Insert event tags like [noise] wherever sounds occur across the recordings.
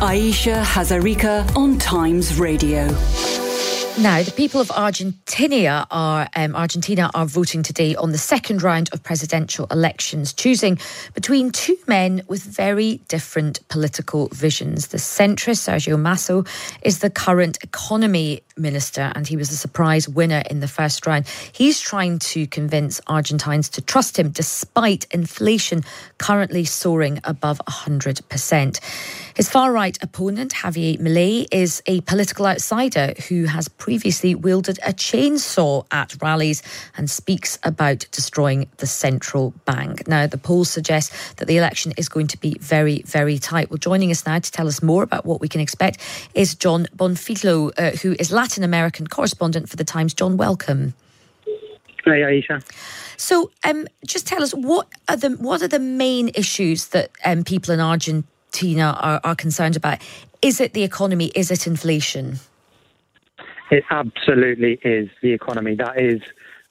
Ayesha Hazarika on Times Radio. Now, the people of Argentina are um, Argentina are voting today on the second round of presidential elections, choosing between two men with very different political visions. The centrist Sergio Massa is the current economy minister, and he was the surprise winner in the first round. He's trying to convince Argentines to trust him, despite inflation currently soaring above 100%. His far right opponent, Javier Milei, is a political outsider who has previously wielded a chainsaw at rallies and speaks about destroying the central bank. Now, the polls suggest that the election is going to be very, very tight. Well, joining us now to tell us more about what we can expect is Jon Bonfiglio, uh, who is Latin American correspondent for The Times. Jon, welcome. Hey, Ayesha. So, um, just tell us what are the what are the main issues that um, people in Argentina are, are concerned about? Is it the economy? Is it inflation? It absolutely is the economy. That is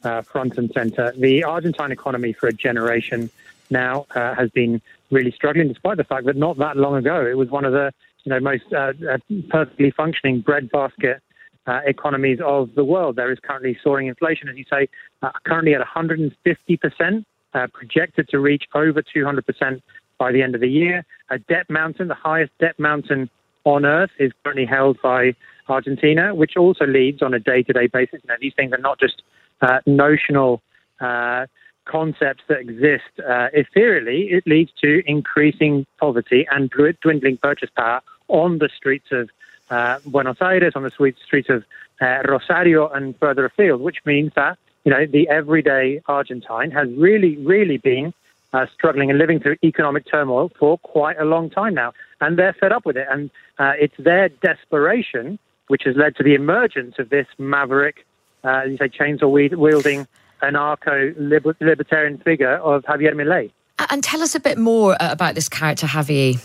uh, front and center. The Argentine economy for a generation now uh, has been really struggling, despite the fact that not that long ago it was one of the you know most uh, uh perfectly functioning breadbasket uh, economies of the world. There is currently soaring inflation, as you say, uh, currently at 150 percent, projected to reach over 200 percent by the end of the year. A debt mountain, the highest debt mountain on earth, is currently held by Argentina, which also leads on a day to day basis. Know, these things are not just uh, notional uh, concepts that exist uh, ethereally, it leads to increasing poverty and dwindling purchase power on the streets of uh, Buenos Aires, on the sweet streets of uh, Rosario, and further afield, which means that you know the everyday Argentine has really, really been uh, struggling and living through economic turmoil for quite a long time now, and they're fed up with it, and it's their desperation which has led to the emergence of this maverick, uh, you say, chainsaw wielding anarcho libertarian figure of Javier Milei. And tell us a bit more uh, about this character, Javier.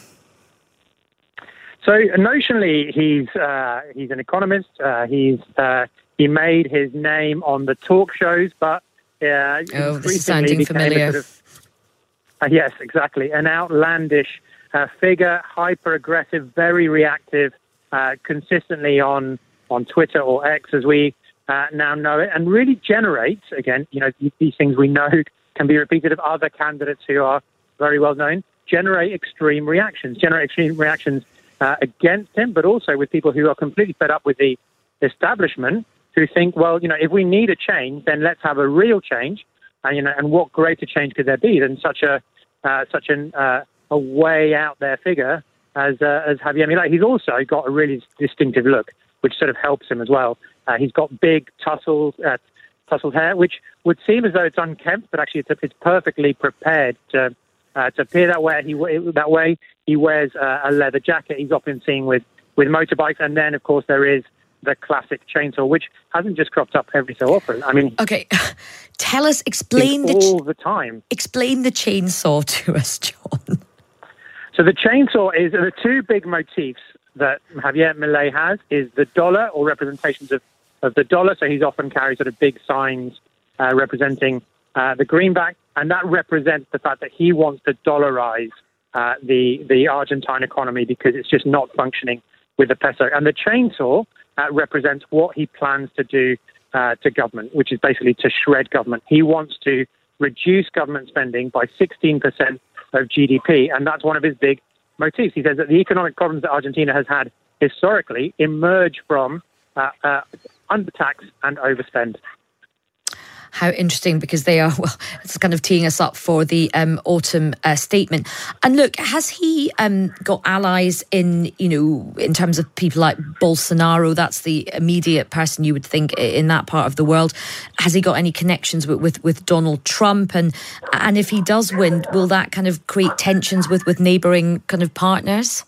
So notionally, he's uh, he's an economist. Uh, he's uh, he made his name on the talk shows, but uh, oh, sounding familiar. Sort of, uh, yes, exactly, an outlandish uh, figure, hyper aggressive, very reactive, uh, consistently on on Twitter or X as we uh, now know it, and really generates again, you know, these things we know can be repeated of other candidates who are very well known, generate extreme reactions, generate extreme reactions uh, against him, but also with people who are completely fed up with the establishment, who think, well, you know, if we need a change, then let's have a real change, and you know, and what greater change could there be than such a uh, such an uh, a way out there figure as uh, as Javier Milei. He's also got a really distinctive look, which sort of helps him as well. Uh, he's got big tussles, uh, tousled hair, which would seem as though it's unkempt, but actually it's, it's perfectly prepared to uh, to appear that way. He that way he wears uh, a leather jacket. He's often seen with with motorbikes, and then of course there is the classic chainsaw, which hasn't just cropped up every so often. I mean, okay, [laughs] tell us, explain the all the time. Explain the chainsaw [laughs] to us, Jon. So the chainsaw is the two big motifs that Javier Milei has is the dollar or representations of, of the dollar. So he's often carries sort of big signs uh, representing uh, the greenback, and that represents the fact that he wants to dollarize uh, the the Argentine economy because it's just not functioning with the peso. And the chainsaw uh, represents what he plans to do uh, to government, which is basically to shred government. He wants to reduce government spending by 16 percent of GDP. And that's one of his big motifs. He says that the economic problems that Argentina has had historically emerge from uh, uh, undertax and overspend how interesting because they are [laughs] well it's kind of teeing us up for the um, autumn uh, statement. And look has he um, got allies in you know in terms of people like bolsonaro? That's the immediate person you would think in that part of the world. Has he got any connections with with, with donald trump? And and if he does win will that kind of create tensions with with neighboring kind of partners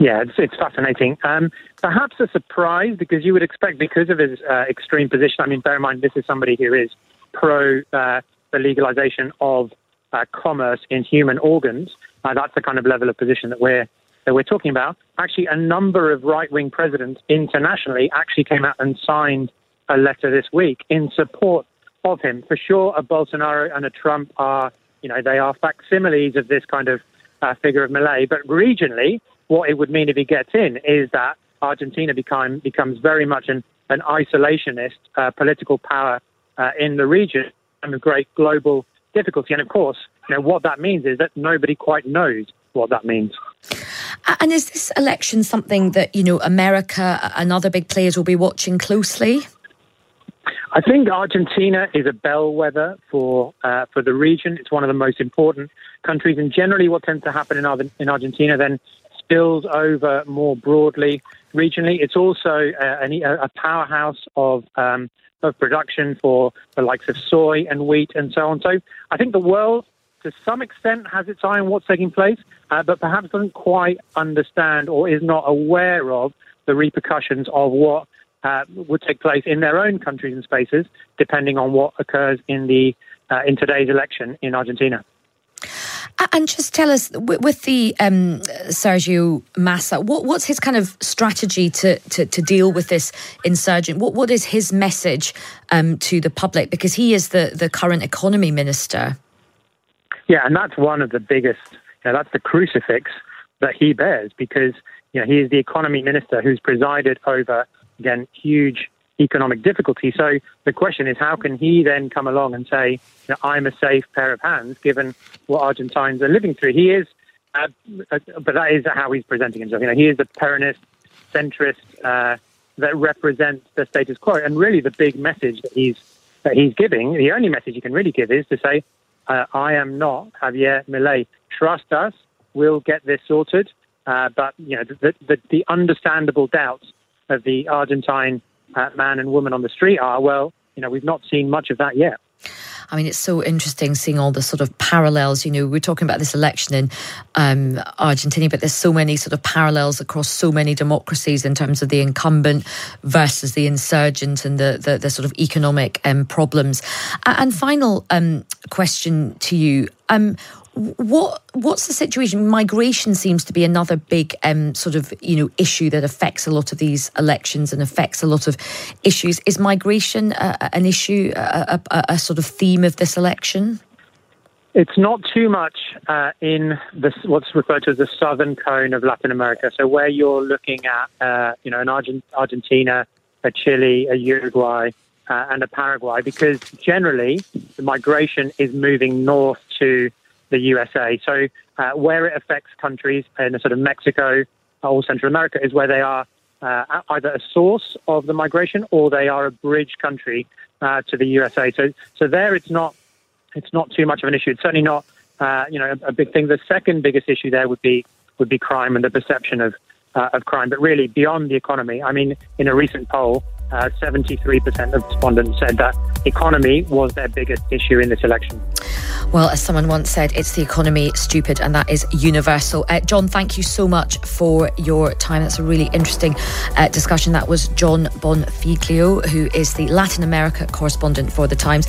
yeah, it's, it's fascinating. Um, perhaps a surprise because you would expect, because of his uh, extreme position. I mean, bear in mind, this is somebody who is pro uh, the legalization of uh, commerce in human organs. Uh, that's the kind of level of position that we're that we're talking about. Actually, a number of right wing presidents internationally actually came out and signed a letter this week in support of him. For sure, a Bolsonaro and a Trump are, you know, they are facsimiles of this kind of uh, figure of Milei. But regionally, what it would mean if he gets in is that Argentina become, becomes very much an, an isolationist uh, political power uh, in the region and a great global difficulty. And of course, you know, what that means is that nobody quite knows what that means. And is this election something that, you know, America and other big players will be watching closely? I think Argentina is a bellwether for uh, for the region. It's one of the most important countries, and generally, what tends to happen in, in Argentina then spills over more broadly regionally. It's also uh, a, a powerhouse of um, of production for the likes of soy and wheat and so on. So I think the world, to some extent, has its eye on what's taking place, uh, but perhaps doesn't quite understand or is not aware of the repercussions of what uh, would take place in their own countries and spaces, depending on what occurs in the uh, in today's election in Argentina. And just tell us, with the um, Sergio Massa, what, what's his kind of strategy to, to, to, deal with this insurgent? What, what is his message um, to the public? Because he is the, the current economy minister. Yeah, and that's one of the biggest, you know, that's the crucifix that he bears because you know, he is the economy minister who's presided over, again, huge economic difficulty. So the question is, how can he then come along and say, I'm a safe pair of hands, given what Argentines are living through? He is, uh, uh, but that is how he's presenting himself. You know, he is a Peronist, centrist uh, that represents the status quo. And really, the big message that he's that he's giving, the only message he can really give, is to say, uh, "I am not Javier Milei. Trust us. We'll get this sorted." Uh, but you know, the, the, the understandable doubts of the Argentine uh, man and woman on the street are, well, you know, we've not seen much of that yet. I mean, it's so interesting seeing all the sort of parallels. You know, we're talking about this election in um, Argentina, but there's so many sort of parallels across so many democracies in terms of the incumbent versus the insurgent and the the, the sort of economic um, problems. And final um, question to you: um, what what's the situation? Migration seems to be another big um, sort of you know issue that affects a lot of these elections and affects a lot of issues. Is migration uh, an issue, a, a, a, sort of theme of this election? It's not too much uh, in this, what's referred to as the southern cone of Latin America. So where you're looking at, uh, you know, an Argent- Argentina, a Chile, a Uruguay, uh, and a Paraguay, because generally the migration is moving north to the USA. So uh, where it affects countries in sort of Mexico or Central America is where they are uh, either a source of the migration or they are a bridge country uh, to the USA. So so there it's not it's not too much of an issue. It's certainly not uh, you know a, a, big thing. The second biggest issue there would be would be crime and the perception of uh, of crime. But really beyond the economy, I mean, in a recent poll, 73% uh, of respondents said that economy was their biggest issue in this election. Well, as someone once said, it's the economy, stupid, and that is universal. Uh, Jon, thank you so much for your time. That's a really interesting uh, discussion. That was Jon Bonfiglio, who is the Latin America correspondent for The Times.